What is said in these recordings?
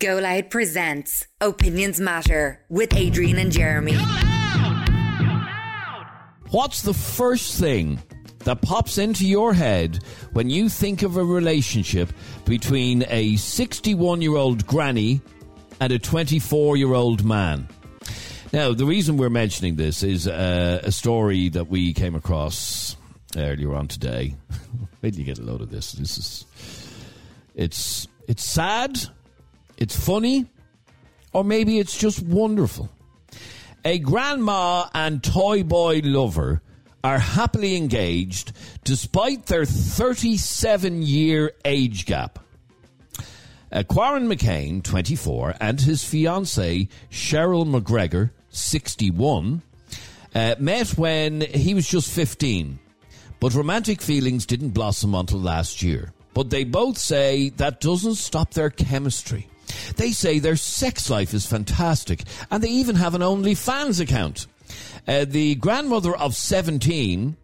Go Loud presents Opinions Matter with Adrian and Jeremy. What's the first thing that pops into your head when you think of a relationship between a 61 year old granny and a 24 year old man? Now, the reason we're mentioning this is uh, a story that we came across earlier on today. Wait till you get a load of this. This is it's it's sad, it's funny, or maybe it's just wonderful. A grandma and toy boy lover are happily engaged despite their 37 year age gap. Uh, Quran McCain, 24, and his fiancee Cheryl McGregor, 61, uh, met when he was just 15. But romantic feelings didn't blossom until last year. But they both say that doesn't stop their chemistry. They say their sex life is fantastic, and they even have an OnlyFans account. Uh, the grandmother of 17,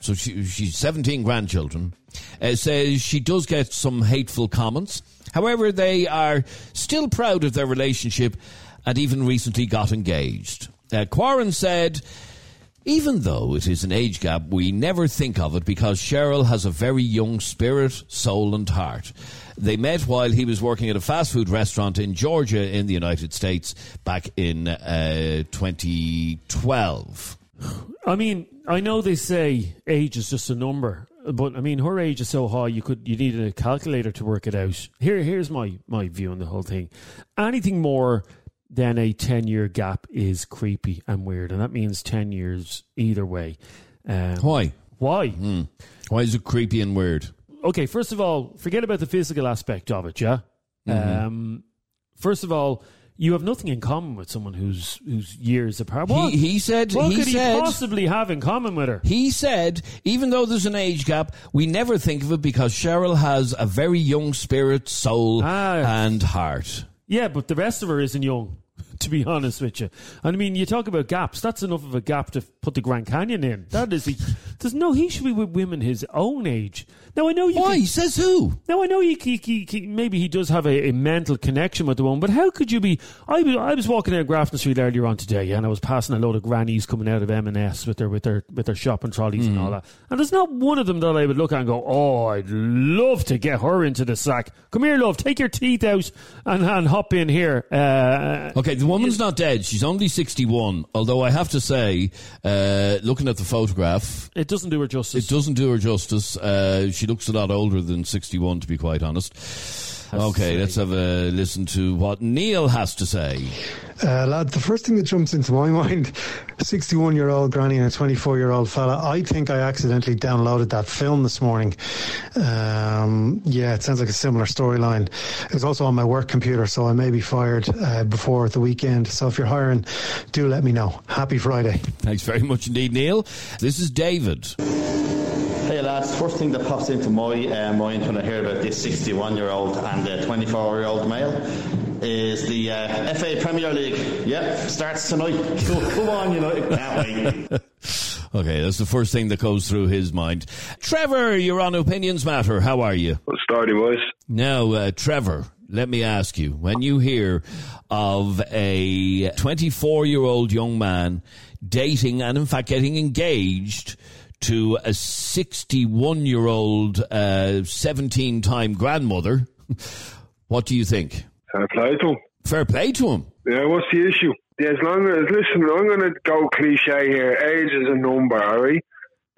so she, she's 17 grandchildren, uh, says she does get some hateful comments. However, they are still proud of their relationship and even recently got engaged. Uh, Quarren said, even though it is an age gap, we never think of it because Cheryl has a very young spirit, soul, and heart. They met while he was working at a fast food restaurant in Georgia in the United States back in uh, 2012. I mean, I know they say age is just a number, but I mean, her age is so high you could you need a calculator to work it out. Here, here's my my view on the whole thing. Anything more than a ten year gap is creepy and weird, and that means ten years either way. Um, Why? Why? Why is it creepy and weird? okay, first of all, forget about the physical aspect of it, yeah? Um, first of all, you have nothing in common with someone who's who's years apart. What, He, he said. what he could said. he possibly have in common with her? He said, even though there's an age gap, we never think of it because Cheryl has a very young spirit, soul, Ah. and heart. Yeah, but the rest of her isn't young, to be honest with you. And I mean, you talk about gaps. That's enough of a gap to put the Grand Canyon in. That is, he, there's no. He should be with women his own age. Now I know you. Why? Can, Says who? Now I know you, he, he, he- maybe he does have a, a mental connection with the woman, but how could you be? I was, I was walking down Grafton Street earlier on today, and I was passing a load of grannies coming out of M and S with their with their with their shopping trolleys and all that. And there's not one of them that I would look at and go, "Oh, I'd love to get her into the sack." Come here, love. Take your teeth out and, and hop in here. Uh, Okay, the woman's not dead. She's only 61. Although I have to say, uh, looking at the photograph, it doesn't do her justice. it doesn't do her justice. Uh, she looks a lot older than 61, to be quite honest. Okay, let's have a listen to what Neil has to say. Uh, lad, the first thing that jumps into my mind, 61 year old granny and a 24 year old fella. I think I accidentally downloaded that film this morning. Um, yeah, it sounds like a similar storyline. It was also on my work computer, so I may be fired uh, before the weekend. So if you're hiring, do let me know. Happy Friday. Thanks very much indeed, Neil. This is David. Hey lads, first thing that pops into my uh, mind when I hear about this 61 year old and the 24 year old male is the uh, FA Premier League. Yep, starts tonight. Go, come on, United. Can't wait. Okay, that's the first thing that goes through his mind. Trevor, you're on Opinions Matter. How are you? What starty boys? Now, uh, Trevor, let me ask you when you hear of a 24 year old young man dating and, in fact, getting engaged to a 61 year old uh, 17 time grandmother, what do you think? Fair play to him. Fair play to him. Yeah, what's the issue? Yeah, as long as listen, I'm gonna go cliche here. Age is a number, alright?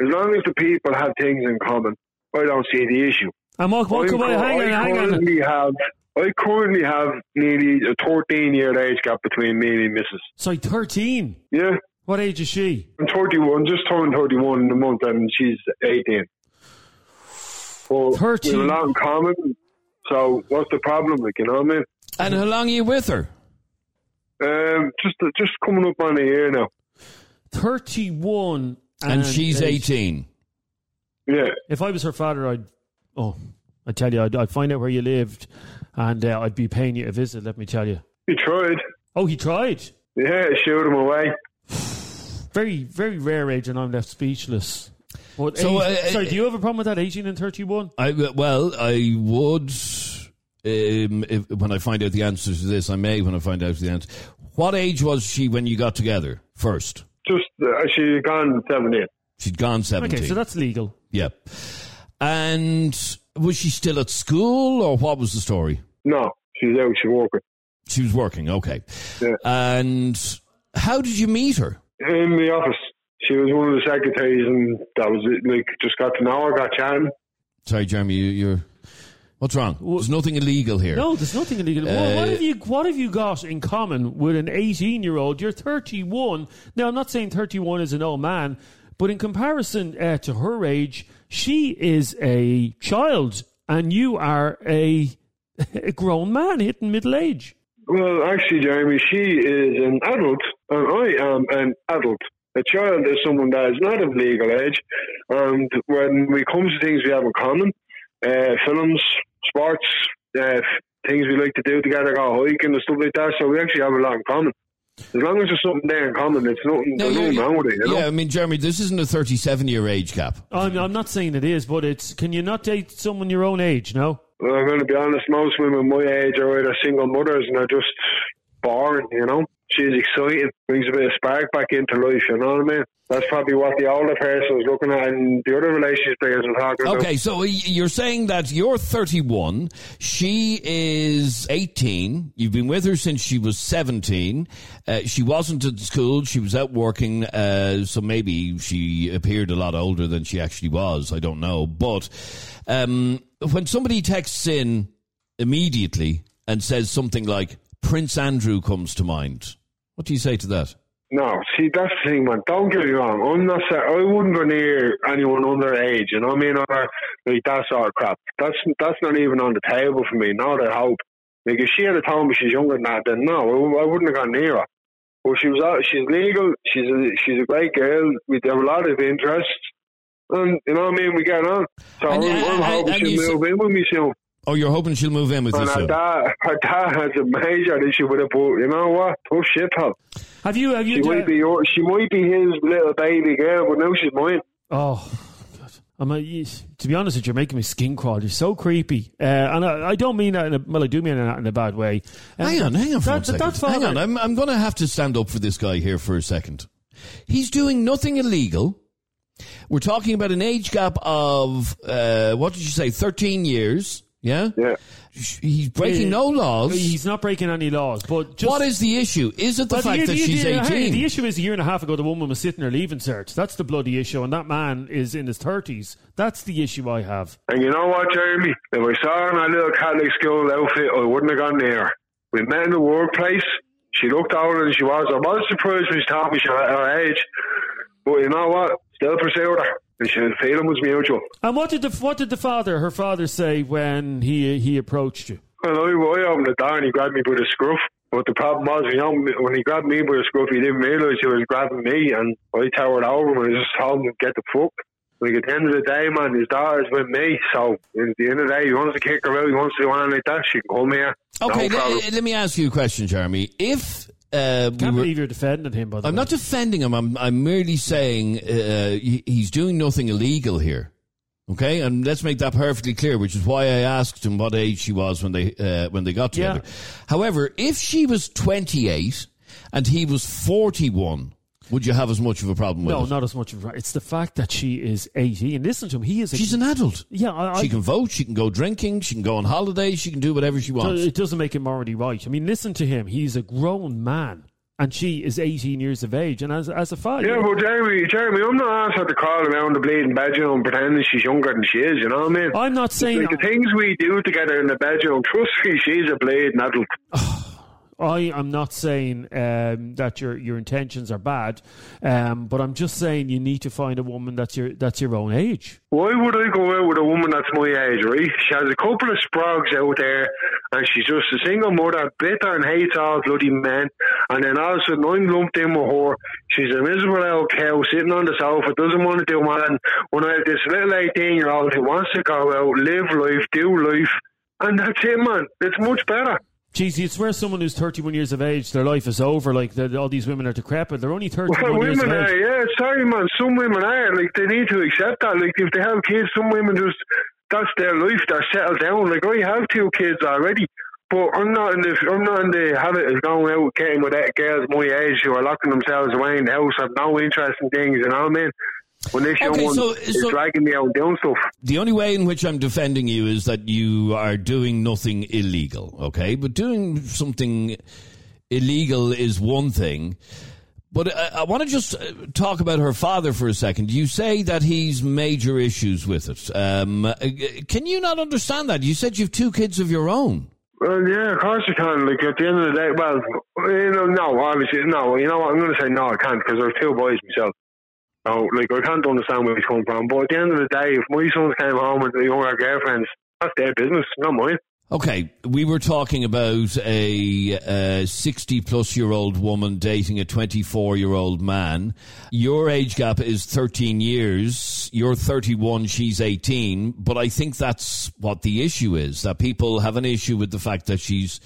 As long as the people have things in common, I don't see the issue. and what, what I'm could I, hang on, I hang on. currently have I currently have nearly a 13 year age gap between me and Mrs. So 13. Yeah, What age is she? I'm 31, just turned 31 in a month, and she's 18. But 13. We have a lot in common, so what's the problem? Like, you know what I mean? And how long are you with her? Um, just just coming up on a year now. 31. And, she's 18. Yeah, If I was her father, I'd, oh, I tell you, I'd, I'd find out where you lived and uh, I'd be paying you a visit, let me tell you. he tried. Oh, he tried. Yeah, showed him away. Very, very rare age, and I'm left speechless. But So, eight- uh, sorry, do you have a problem with that? 18 and 31? I well, I would um, if, when I find out the answer to this. I may when I find out the answer. What age was she when you got together first? Just uh, she gone seventeen. She'd gone seventeen. Okay, so that's legal. yeah. And was she still at school, or what was the story? No, she's out. She's working She was working. Okay. Yeah. And how did you meet her? In the office. She was one of the secretaries, and that was it. Like, just got to know her, got chatting. Sorry, Jeremy. You, you're. What's wrong? There's nothing illegal here. No, there's nothing illegal. what, Uh, what have you What have you got in common with an 18 year old? You're 31. Now, I'm not saying 31 is an old man, but in comparison uh, to her age, she is a child, and you are a, a grown man hitting middle age. Well, actually, Jeremy, she is an adult, and I am an adult. A child is someone that is not of legal age, and when we come to things we have in common, uh, films, sports, uh, things we like to do together, go hiking and stuff like that, so we actually have a lot in common. As long as there's something there in common, it's nothing, No, there's you're- nothing wrong with it, you know? Yeah, I mean, Jeremy, this isn't a 37 year age gap. I'm, I'm not saying it is, but it's. Can you not date someone your own age? No. I'm going to be honest, most women my age are either single mothers and are just boring, you know? She's exciting, brings a bit of spark back into life, you know what I mean? That's probably what the older person was looking at and the other relationship players were talking about. Okay, so you're saying that you're 31, she is 18, you've been with her since she was 17, uh, she wasn't at school, she was out working, uh, so maybe she appeared a lot older than she actually was, I don't know. But um, when somebody texts in immediately and says something like, Prince Andrew comes to mind, what do you say to that? No, see, that's the thing, man. Don't get me wrong. I'm not saying, I wouldn't go near anyone underage, you know what I mean? Or like that sort of crap. That's that's not even on the table for me, not at hope. Like, if she had told me she's younger than that, then no, I, I wouldn't have gone near her. Well, she was out, she's legal, she's a, she's a great girl, we have a lot of interests, and you know what I mean? We get on. So And- I'm, I'm and- hoping and she'll move in with me soon. Oh, you're hoping she'll move in with you And her dad, her dad has a major issue with it, but you know what? Tough shit, pal. Have you? Have you? She might be your, she might be his little baby girl, but now she's mine. Oh, God. I'm a, you- to be honest with you, you're making me skin crawl. You're so creepy, uh, and I, I don't mean that. In a, well, I do mean that in a bad way. Um, Hang on, hang on for that, one second. that hang on, I'm, I'm going to have to stand up for this guy here for a second. He's doing nothing illegal. We're talking about an age gap of, uh, what did you say, 13 years? Yeah? Yeah. He's breaking Uh, no laws. He's not breaking any laws, but just what is the issue? Is it the Well, fact the- that the- she's the- 18? hey, the issue is a year and a half ago, the woman was sitting there leaving cert. That's the bloody issue, and that man is in his thirties. That's the issue I have. And you know what, Jeremy? If I saw her in a little Catholic school outfit, I wouldn't have gone near her. We met in the workplace. She looked older than she was. I was surprised when she told me she was her age. But you know what? Still pursued her. And she, the feeling was mutual. And what did the what did the father, her father, say when he he approached you? And I, I opened the door and he grabbed me by the scruff. But the problem was, you know, when he grabbed me by the scruff, he didn't realise he was grabbing me. And I towered over him and I just told him to get the fuck. Like at the end of the day, man, his daughter's with me. So at the end of the day, he wants to kick her out, he wants to do anything like that, she can come here. okay, no problem. let, let me ask you a question, Jeremy. If uh, we Can't were, believe you're defending him. By the I'm way. not defending him. I'm, I'm merely saying uh, he's doing nothing illegal here. Okay, and let's make that perfectly clear, which is why I asked him what age she was when they uh, when they got Yeah. together. However, if she was 28 and he was 41, would you have as much of a problem with No, it? not as much of a problem. It's the fact that she is 18. Listen to him. He is. A, She's an adult. yeah. I, I, She can vote. She can go drinking. She can go on holiday. She can do whatever she wants. it doesn't make him morally right. I mean, listen to him. He's a grown man, and she is 18 years of age. And as as a father, Yeah, but Jeremy, Jeremy, I'm not asking her to call around the bleeding bedroom and pretending she's younger than she is, you know what I mean? I'm not saying Like the things we do together in the bedroom, trust me, she's a bleeding adult. Oh. I am not saying um, that your your intentions are bad, um, but I'm just saying you need to find a woman that's your that's your own age. Why would I go out with a woman that's my age, right? She has a couple of sprogs out there, and she's just a single mother, bitter and hates all bloody men. And then all of a sudden, I'm lumped in with her. She's a miserable old cow sitting on the sofa, doesn't want to do man. When I have this little 18 year old who wants to go out, live life, do life, and that's it, man. It's much better. Jeez, you swear someone who's 31 years of age, their life is over. Like all these women are decrepit. They're only 31 Well, years of women age. are, yeah, sorry, man. Some women are like they need to accept that. Like if they have kids, some women just that's their life. They're settled down. Like I have two kids already. But I'm not in the I'm not in the habit of going out getting with that girls my age who are locking themselves away in the house, have no interest in things, you know what I mean? When Okay, one so- is so- dragging me out doing stuff. The only way in which I'm defending you is that you are doing nothing illegal, okay? But doing something illegal is one thing. But I, I want to just uh, talk about her father for a second. You say that he's major issues with it. Um, uh, can you not understand that? You said you've two kids of your own. Well, yeah, of course you can. Like at the end of the day, well, you know, no, obviously, no. You know what? I'm going to say no. I can't because there's two boys myself. So, like, I can't understand where he's coming from. But at the end of the day, if my sons came home with younger girlfriends, that's their business, not mine. Okay, we were talking about a uh, 60 plus year old woman dating a 24 year old man. Your age gap is 13 years. You're 31, she's 18. But I think that's what the issue is that people have an issue with the fact that she's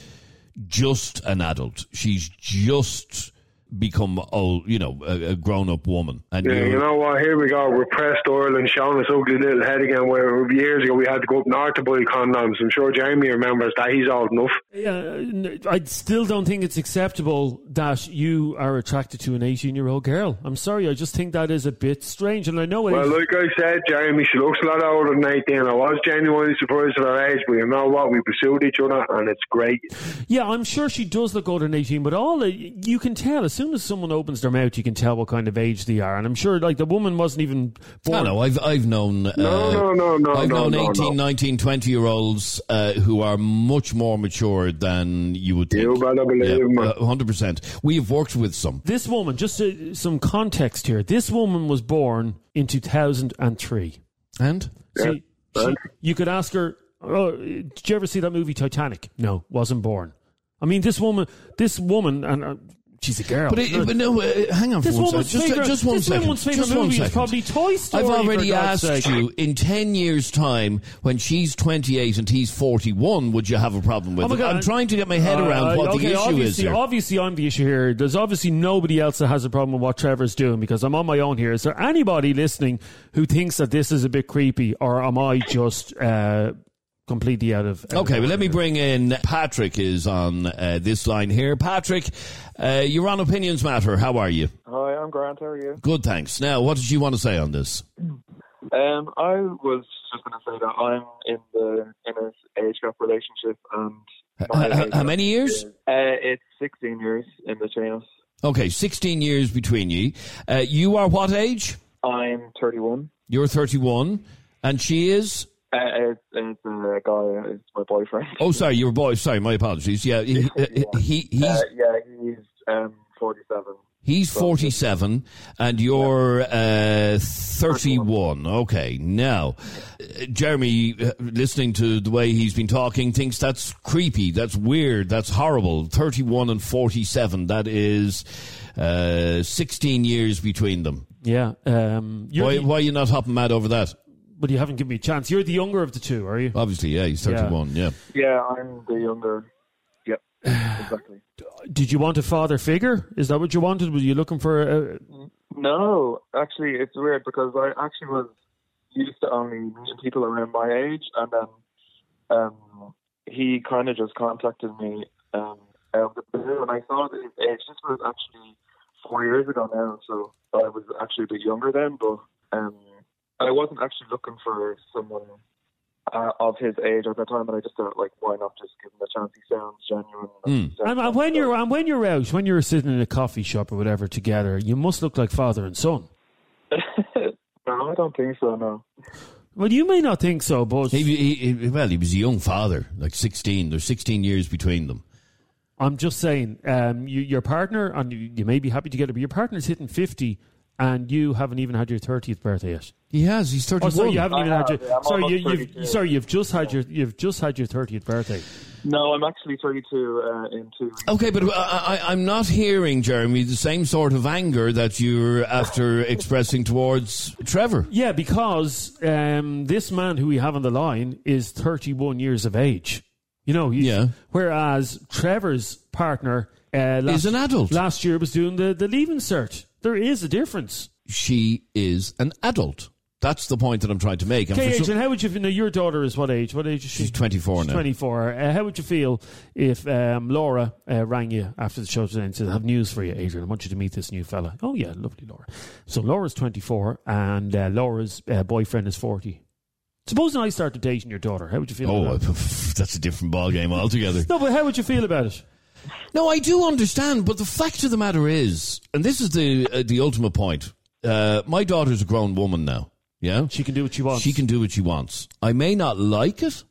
just an adult. She's just become old, you know, a, a grown up woman. And Yeah, you're- know what? Here we go. Repressed Ireland showing us ugly little head again. Where years ago we had to go up north to buy condoms. I'm sure Jamie remembers that. He's old enough. Yeah, I still don't think it's acceptable that you are attracted to an 18 year old girl. I'm sorry, I just think that is a bit strange. And I know it Well, is- like I said, Jeremy, she looks a lot older than 18. I was genuinely surprised at her age, but you know what? We pursued each other, and it's great. Yeah, I'm sure she does look older than 18, but all you can tell as soon as someone opens their mouth, you can tell what kind of age they are. And I'm sure, like, the woman wasn't even born. I know. I've I've known. Uh, no, no, no, I've no, known no, 18, no. 19, 20 year olds uh, who are much more mature than you would think. You better believe me. yeah, hundred percent. We have worked with some. This woman, just uh, some context here. This woman was born in 2003. And See, she, you could ask her, oh, "Did you ever see that movie Titanic?" No, wasn't born. I mean, this woman, this woman, and uh, she's a girl. but, it, but no, uh, hang on for this one woman's second. Just, favorite, just one this second. woman's favorite Just one movie is probably Toy Story. I've already asked sake. you in 10 years' time, when she's 28 and he's 41, would you have a problem with Oh it? I'm trying to get my head around Uh, what okay, the issue is obviously, here. Obviously, I'm the issue here. There's obviously nobody else that has a problem with what Trevor's doing because I'm on my own here. Is there anybody listening who thinks that this is a bit creepy, or am I just uh, completely out of? Okay, well, let me bring in Patrick is on uh, this line here. Patrick, uh, you're on Opinions Matter. How are you? Hi, I'm Grant. How are you? Good, thanks. Now, what did you want to say on this? Um, I was just going to say that I'm in the in an age gap relationship, and my H- h- age how many years? is- Uh, it's 16 years in between us. Okay, 16 years between you. Uh, you are what age? I'm 31. You're 31, and she is. Uh, it's, it's a guy. It's my boyfriend. Oh, sorry, you're a boy. Sorry, my apologies. Yeah, he, he he's Uh, yeah, he's um 47. he's 47, and you're uh, 31. Okay, now, uh, Jeremy, uh, listening to the way he's been talking, thinks that's creepy. That's weird. That's horrible. 31 and 47. That is uh, 16 years between them. Yeah. Um, Why, the, why are you not hopping mad over that? But you haven't given me a chance. You're the younger of the two, are you? Obviously, yeah, he's 31. Yeah. Yeah, I'm the younger. Yep, exactly. Did you want a father figure? Is that what you wanted? Were you looking for? A, No, actually, it's weird because I actually was used to only meeting people around my age, and then um, he kind of just contacted me um, out of the blue, and I saw that his age. This was actually four years ago now, so I was actually a bit younger then, but um, I wasn't actually looking for someone uh, of his age at that time, and I just thought, like, why not just give him a chance? He sounds genuine. He sounds and, and when you're and when you're out, when you're sitting in a coffee shop or whatever together, you must look like father and son. no, I don't think so. No. Well, you may not think so, but He, he, he- well, he was a young father, like 16. There's 16 years between them. I'm just saying, um, you, your partner, and you, you may be happy together, but your partner's hitting 50 and you haven't even had your 30th birthday yet. He has. He's Oh, 31. sorry, you haven't I even have, had your. yeah, I'm sorry, you, you've, sorry, you've just had your you've just had your 30th birthday. No, I'm actually 32 uh, in two weeks. Okay, but I, I, I'm not hearing, Jeremy, the same sort of anger that you're after expressing towards Trevor. Yeah, because um, this man who we have on the line is 31 years of age. You know, he's, Yeah. Whereas Trevor's partner uh, last, Is an adult. Last year was doing the the leaving cert. There is a difference. She is an adult. That's the point that I'm trying to make. And Okay, some- Adrian, how would you feel? Now, your daughter is what age? What age is she? She's 24 now. 24. Uh, how would you feel if um, Laura uh, rang you after the show today and said, I have news for you, Adrian. I want you to meet this new fella. Oh, yeah, lovely, Laura. So Laura's 24 and uh, Laura's uh, boyfriend is 40. Supposing I started dating your daughter, how would you feel oh, about it? that's a different ballgame altogether. No, but how would you feel about it? No, I do understand, but the fact of the matter is, and this is the uh, the ultimate point. Uh, my daughter's a grown woman now. Yeah, She can do what she wants. She can do what she wants. I may not like it.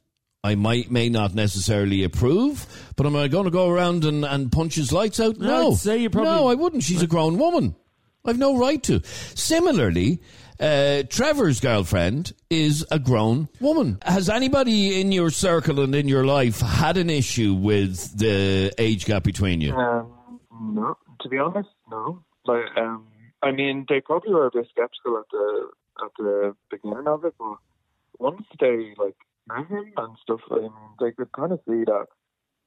I might may not necessarily approve, but am I going to go around and, and punch his lights out? No, I'd say you probably- no, I wouldn't. She's a grown woman. I've no right to. Similarly, uh, Trevor's girlfriend is a grown woman. Has anybody in your circle and in your life had an issue with the age gap between you? Um, no, to be honest, no. Like, um, I mean, they probably were a bit skeptical at the at the beginning of it, but once they like met him and stuff, I mean, they could kind of see that.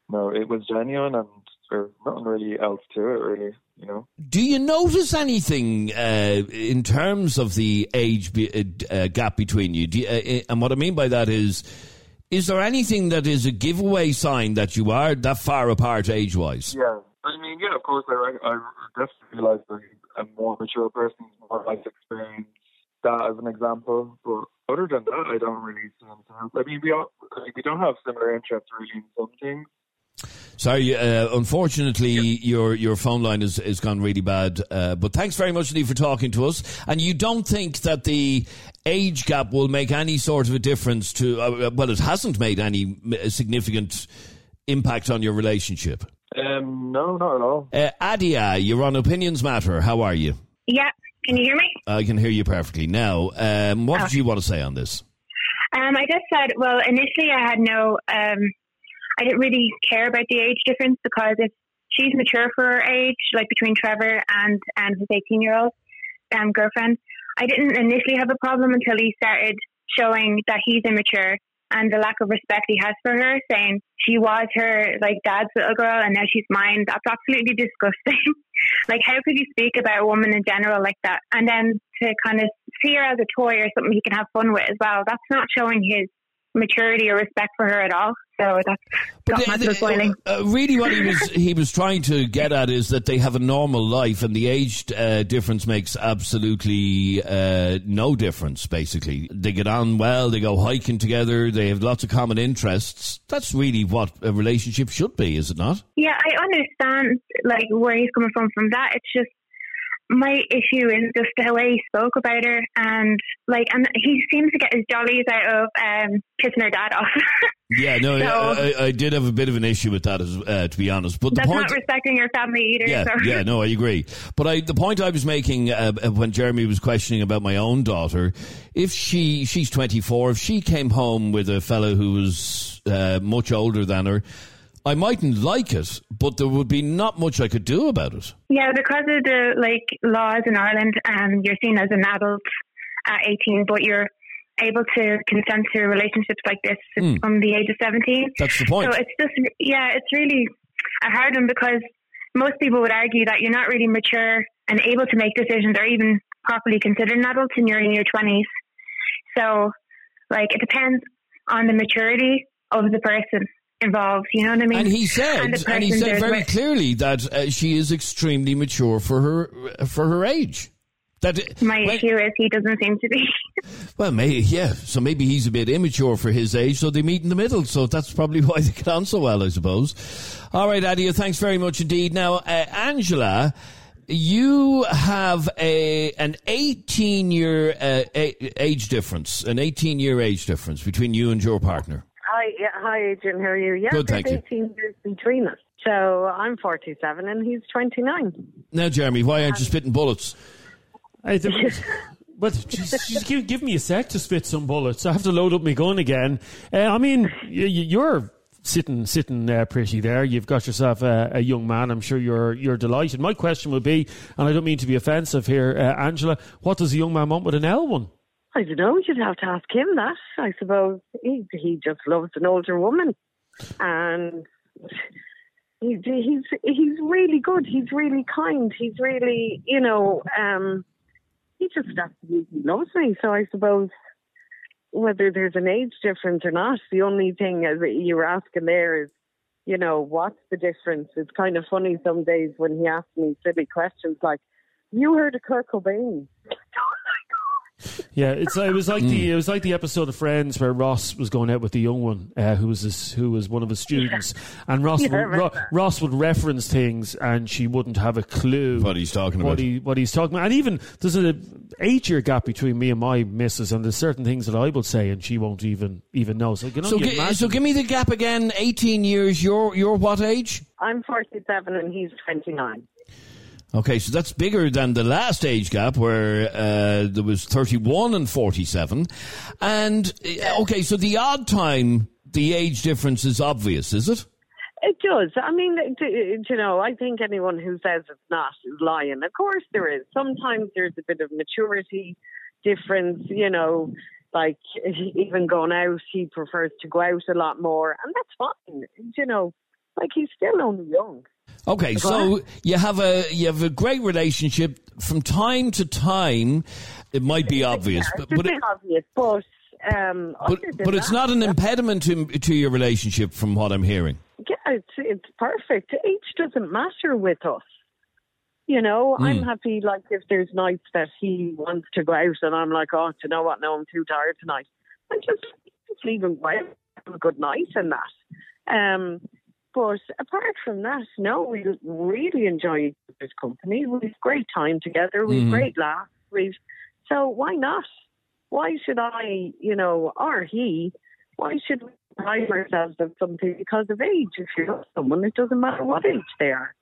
No, it was genuine, and there's nothing really else to it, really. You know. Do you notice anything uh, in terms of the age be, uh, uh, gap between you? Do you uh, and what I mean by that is, is there anything that is a giveaway sign that you are that far apart age wise? Yeah, I mean, yeah, of course, I, I definitely realize that a more mature person, more life experience. That as an example, but other than that, I don't really see anything else. I mean, we all, like, we don't have similar interests really in some things. Sorry, uh, unfortunately, your your phone line is is gone really bad. Uh, but thanks very much indeed for talking to us. And you don't think that the age gap will make any sort of a difference to? Uh, well, it hasn't made any significant impact on your relationship. Um, no, not at all. Uh, Adia, you're on Opinions Matter. How are you? Yeah, can you hear me? I can hear you perfectly. Now, um, what did you want to say on this? Um, I just said, well, initially I had no, um, I didn't really care about the age difference because if she's mature for her age, like between Trevor and and his eighteen year old um, girlfriend, I didn't initially have a problem until he started showing that he's immature and the lack of respect he has for her, saying she was her like dad's little girl and now she's mine. That's absolutely disgusting. like, how could you speak about a woman in general like that? And then to kind of see her as a toy or something he can have fun with as well. That's not showing his maturity or respect for her at all. So that's the- uh, really, what he was he was trying to get at is that they have a normal life, and the age uh, difference makes absolutely uh, no difference. Basically, they get on well, they go hiking together, they have lots of common interests. That's really what a relationship should be, is it not? Yeah, I understand like where he's coming from from that. It's just my issue is just the way he spoke about her and like and he seems to get his jollies out of um kissing her dad off. Yeah, no, So- I, I, I did have a bit of an issue with that, as, uh, to be honest. But the That's point, not respecting your family either. Yeah, so. yeah, no, I agree. But I, the point I was making uh, when Jeremy was questioning about my own daughter, if she she's 24, if she came home with a fellow who was uh, much older than her, I mightn't like it, but there would be not much I could do about it. Yeah, because of the like laws in Ireland, um, you're seen as an adult at 18, but you're able to consent to relationships like this Hmm. from the age of 17. That's the point. So it's just, yeah, it's really a hard one because most people would argue that you're not really mature and able to make decisions or even properly considered an adult when you're in your 20s. So, like, it depends on the maturity of the person involved. You know what I mean? And he said, the and he said very with. clearly that uh, she is extremely mature for her for her age. That My when- issue is he doesn't seem to be. Well, maybe yeah. So maybe he's a bit immature for his age, so they meet in the middle. So that's probably why they get on so well, I suppose. All right, Adia, thanks very much indeed. Now, uh, Angela, you have a an eighteen year uh, a- age difference, an eighteen year age difference between you and your partner. Hi, yeah, hi, Adrian. How are you? Yeah, Good, there's thank you. 18 years between us. So I'm 47 and he's 29. Now, Jeremy, why aren't you spitting bullets? Hey, the- but just, just give, give me a sec to spit some bullets. I have to load up my gun again. Uh, I mean, you, you're sitting sitting uh, pretty there. You've got yourself a, a young man. I'm sure you're you're delighted. My question would be, and I don't mean to be offensive here, uh, Angela. What does a young man want with an L one? I don't know. You'd have to ask him that. I suppose he he just loves an older woman, and he's he's he's really good. He's really kind. He's really you know um he just absolutely loves me. So I suppose whether there's an age difference or not, the only thing as you were asking there is, you know, what's the difference? It's kind of funny some days when he asks me silly questions like, "You heard of Kurt Cobain?" Yeah, it's it was like the it was like the episode of Friends where Ross was going out with the young one uh, who was his, who was one of his students, and Ross Yeah, would, Ro- Ross would reference things and she wouldn't have a clue What he's talking what about. he what he's talking about, and even there's an eight year gap between me and my missus, and there's certain things that I will say and she won't even even know. So you know, So, you gi- so give me the gap again. 18 years. You're, you're what age? I'm 47 and he's 29. Okay, so that's bigger than the last age gap where uh, there was 31 and 47. And, uh, okay, so the odd time, the age difference is obvious, is it? It does. I mean, you know, I think anyone who says it's not is lying. Of course, there is. Sometimes there's a bit of maturity difference. You know, like even going out, he prefers to go out a lot more, and that's fine. You know, like he's still only young. Okay, so you have a you have a great relationship from time to time. It might be obvious, Yeah, but but, it, obvious, but um, but, but it's not an impediment to to your relationship, from what I'm hearing. Yeah, it's it's perfect. Age doesn't matter with us. You know, Hmm. I'm happy. Like if there's nights that he wants to go out, and I'm like, oh, do you know what? No, I'm too tired tonight. I just just leave him go out, have a good night and that. Um, but apart from that, no, we really enjoy each other's company. We've great time together. We've Mhm. great laughs. We've so why not? Why should I, you know, or he? Why should we pride ourselves of something because of age? If you love someone, it doesn't matter what age they are.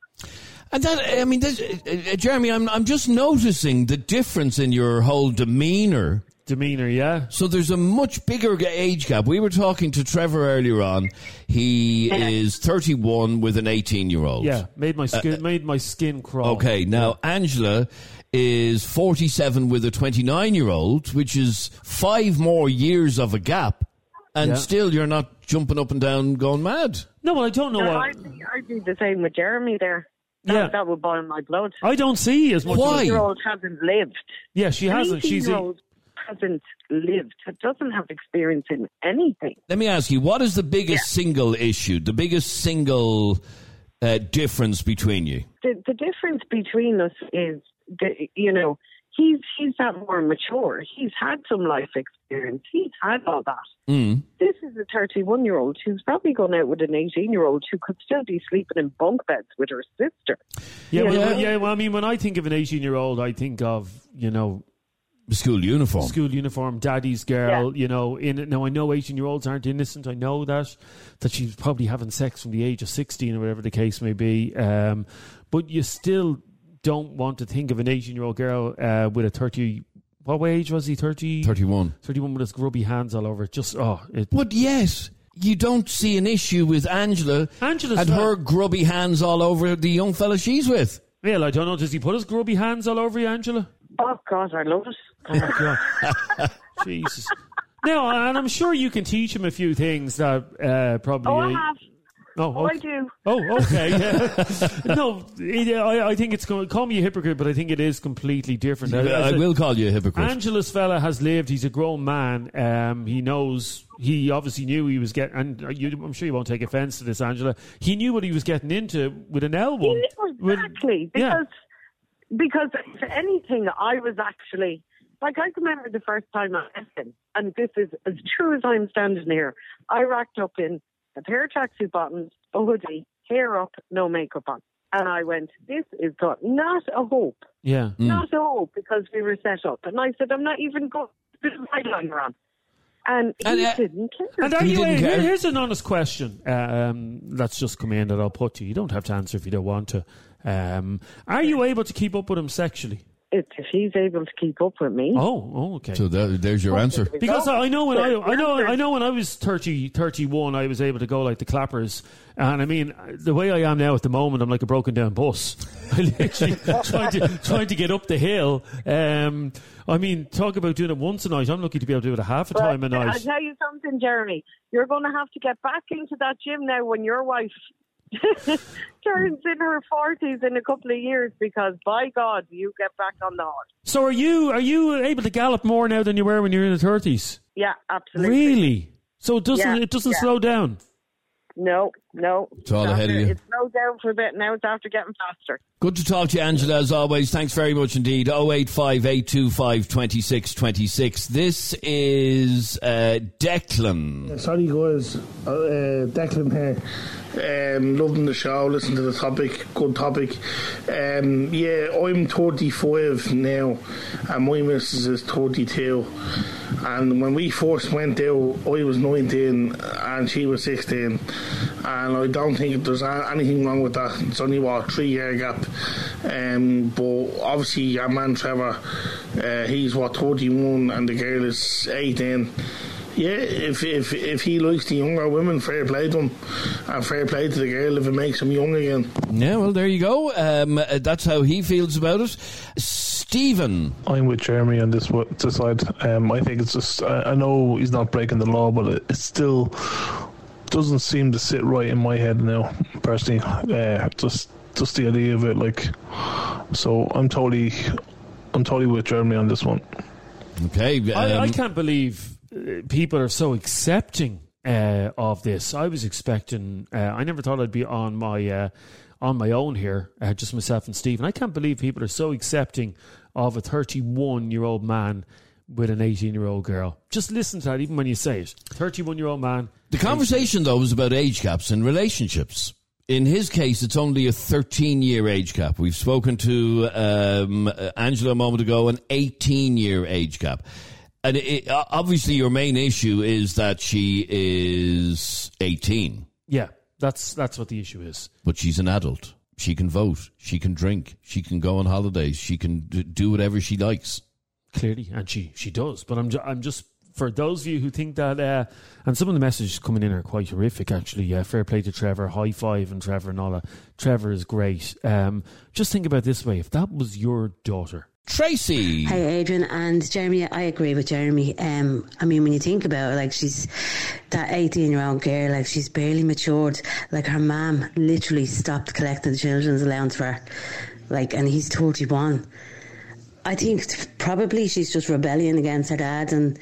And that, I mean, this, uh, uh, Jeremy, I'm I'm just noticing the difference in your whole demeanor. Demeanor, yeah. So there's a much bigger age gap. We were talking to Trevor earlier on. He is 31 with an 18 year old. Yeah, made my uh, skin uh, made my skin crawl. Okay, now Angela is 47 with a 29 year old, which is five more years of a gap, and Yeah. still you're not jumping up and down going mad. No, well, I don't know No, what. I'd, be, I'd be the same with Jeremy there. That, Yeah. that would boil my blood. I don't see as much. Why? Year old hasn't lived. Yeah, she hasn't. She's year a, old hasn't lived. Doesn't have experience in anything. Let me ask you, what is the biggest single issue, the biggest single uh, difference between you? The the difference between us is, the, you know, he's he's that more mature. He's had some life experience. He's had all that. Mm. This is a 31 year old who's probably gone out with an 18 year old who could still be sleeping in bunk beds with her sister. yeah, Yeah. well, yeah. Well, I mean, when I think of an eighteen-year-old, I think of you know School uniform. school uniform, daddy's girl. You know, in now I know eighteen-year-olds aren't innocent. I know that that she's probably having sex from the age of sixteen or whatever the case may be. Um, but you still don't want to think of an eighteen-year-old girl uh, with a thirty. What age was he? 30, 31. 31 with his grubby hands all over. it. Just oh, it, But yes, you don't see an issue with Angela Angela's and not- her grubby hands all over the young fella she's with. Well, I don't know. Does he put his grubby hands all over you, Angela? Oh, God, I love it. Oh, my God. Jesus. No, and I'm sure you can teach him a few things that uh, probably. Oh, I have. Oh, Oh, I do. Oh, okay. Yeah. no, it, I, I think it's going call me a hypocrite, but I think it is completely different. As I a- will call you a hypocrite. Angela's fella has lived. He's a grown man. Um, he knows. He obviously knew he was getting. And you, I'm sure you won't take offense to this, Angela. He knew what he was getting into with an L He one. knew With- exactly yeah. Because because if anything, I was actually like I can remember the first time I met him, and this is as true as I'm standing here. I racked up in a pair of tracksuit bottoms, a hoodie, hair up, no makeup on, and I went, "This is got not a hope, Yeah. Mm. not a hope," because we were set up, and I said, "I'm not even going to put a eyeliner on," and he And, uh, didn't care. And are He you, didn't care. here's an honest question. Um, that's just come in that I'll put to you. You don't have to answer if you don't want to. Um, are you able to keep up with him sexually? It's if he's able to keep up with me. Oh, oh okay. so there, there's your answer. Because I know when I, I know I know when I was 30, 31, I was able to go like the clappers, and I mean the way I am now at the moment, I'm like a broken down bus. I literally trying to trying to get up the hill. Um, I mean, talk about doing it once a night. I'm lucky to be able to do it a half a time a night. I'll tell you something, Jeremy. You're going to have to get back into that gym now when your wife turns in her forties in a couple of years because by God, you get back on the horse. So are you are you able to gallop more now than you were when you were in the thirties? Yeah, absolutely. Really? So it doesn't Yeah, it doesn't yeah. slow down. No, no. It's all ahead of you. It slowed down for a bit. Now it's after getting faster. Good to talk to you, Angela, as always. Thanks very much indeed. 085 825 This is uh, Declan. Sorry, guys. Uh, Declan here. Um, loving the show, listen to the topic, good topic. Um, yeah, I'm 35 now, and my missus is 32. And when we first went out, I was 19 and she was 16. And I don't think there's anything wrong with that. It's only, what, three year gap. Um, but obviously, our man Trevor, uh, he's, what, 31, and the girl is 18. Yeah, if if if he likes the younger women, fair play to him, and fair play to the girl if it makes him young again. Yeah, well, there you go. Um, that's how he feels about it. Stephen. I'm with Jeremy on this wa- this side. Um, I think it's just. I, I know he's not breaking the law, but it, it still doesn't seem to sit right in my head now. Personally, uh, just just the idea of it, like. So I'm totally, I'm totally with Jeremy on this one. Okay. I, I um, can't believe uh, people are so accepting uh, of this. I was expecting. Uh, I never thought I'd be on my uh, on my own here, uh, just myself and Stephen. I can't believe people are so accepting of a 31 year old man with an 18 year old girl. Just listen to that, even when you say it. 31 year old man. The conversation, though, was about age gaps in relationships. In his case, it's only a 13 year age gap. We've spoken to um, uh, Angela a moment ago, an 18 year age gap. And it, obviously, your main issue is that she is 18, Yeah, that's that's what the issue is. but she's an adult. She can vote. She can drink. She can go on holidays. She can d- do whatever she likes. clearly, and she she does. But I'm ju- I'm just for those of you who think that, uh, and some of the messages coming in are quite horrific. Actually, yeah, fair play to Trevor, high five and Trevor and all that. Trevor is great. Um, just think about this way: if that was your daughter, Tracy. Hi, Adrian and Jeremy. I agree with Jeremy. Um, I mean, when you think about it, like she's that 18 year old girl, like she's barely matured. Like her mom literally stopped collecting the children's allowance for her. Like, and he's 31. I think probably she's just rebellion against her dad, and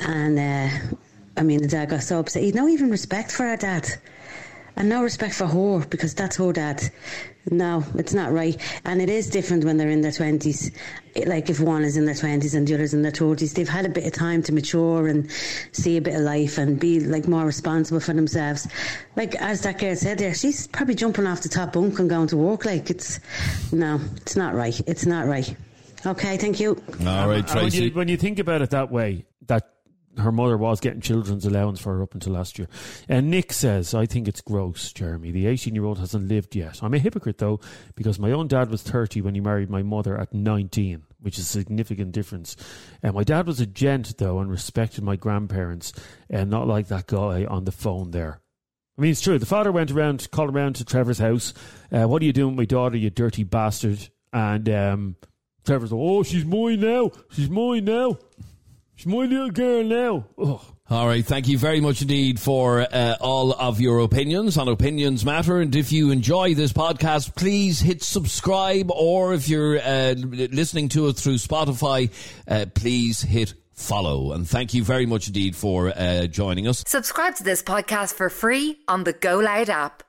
and uh, I mean, the dad got so upset. He'd no even respect for her dad and no respect for her because that's her dad. No, it's not right. And it is different when they're in their 20s. It- like if one is in their 20s and the other's in their 30s, they've had a bit of time to mature and see a bit of life and be like more responsible for themselves. Like as that girl said there, she's probably jumping off the top bunk and going to work. Like it's, no, it's not right. It's not right. Okay, thank you. All right, And when Tracy. you, when you think about it that way, that her mother was getting children's allowance for her up until last year. And Nick says, I think it's gross, Jeremy. The 18 year old hasn't lived yet. I'm a hypocrite, though, because my own dad was 30 when he married my mother at 19, which is a significant difference. And my dad was a gent, though, and respected my grandparents, and not like that guy on the phone there. I mean, it's true. The father went around, called around to Trevor's house. Uh, what are you doing with my daughter, you dirty bastard? And um, Trevor's like, oh, she's mine now. She's mine now. She's my little girl now. Oh. All right, thank you very much indeed for uh, all of your opinions on Opinions Matter. And if you enjoy this podcast, please hit subscribe, or if you're uh, listening to it through Spotify, uh, please hit follow. And thank you very much indeed for uh, joining us. Subscribe to this podcast for free on the Go Loud app.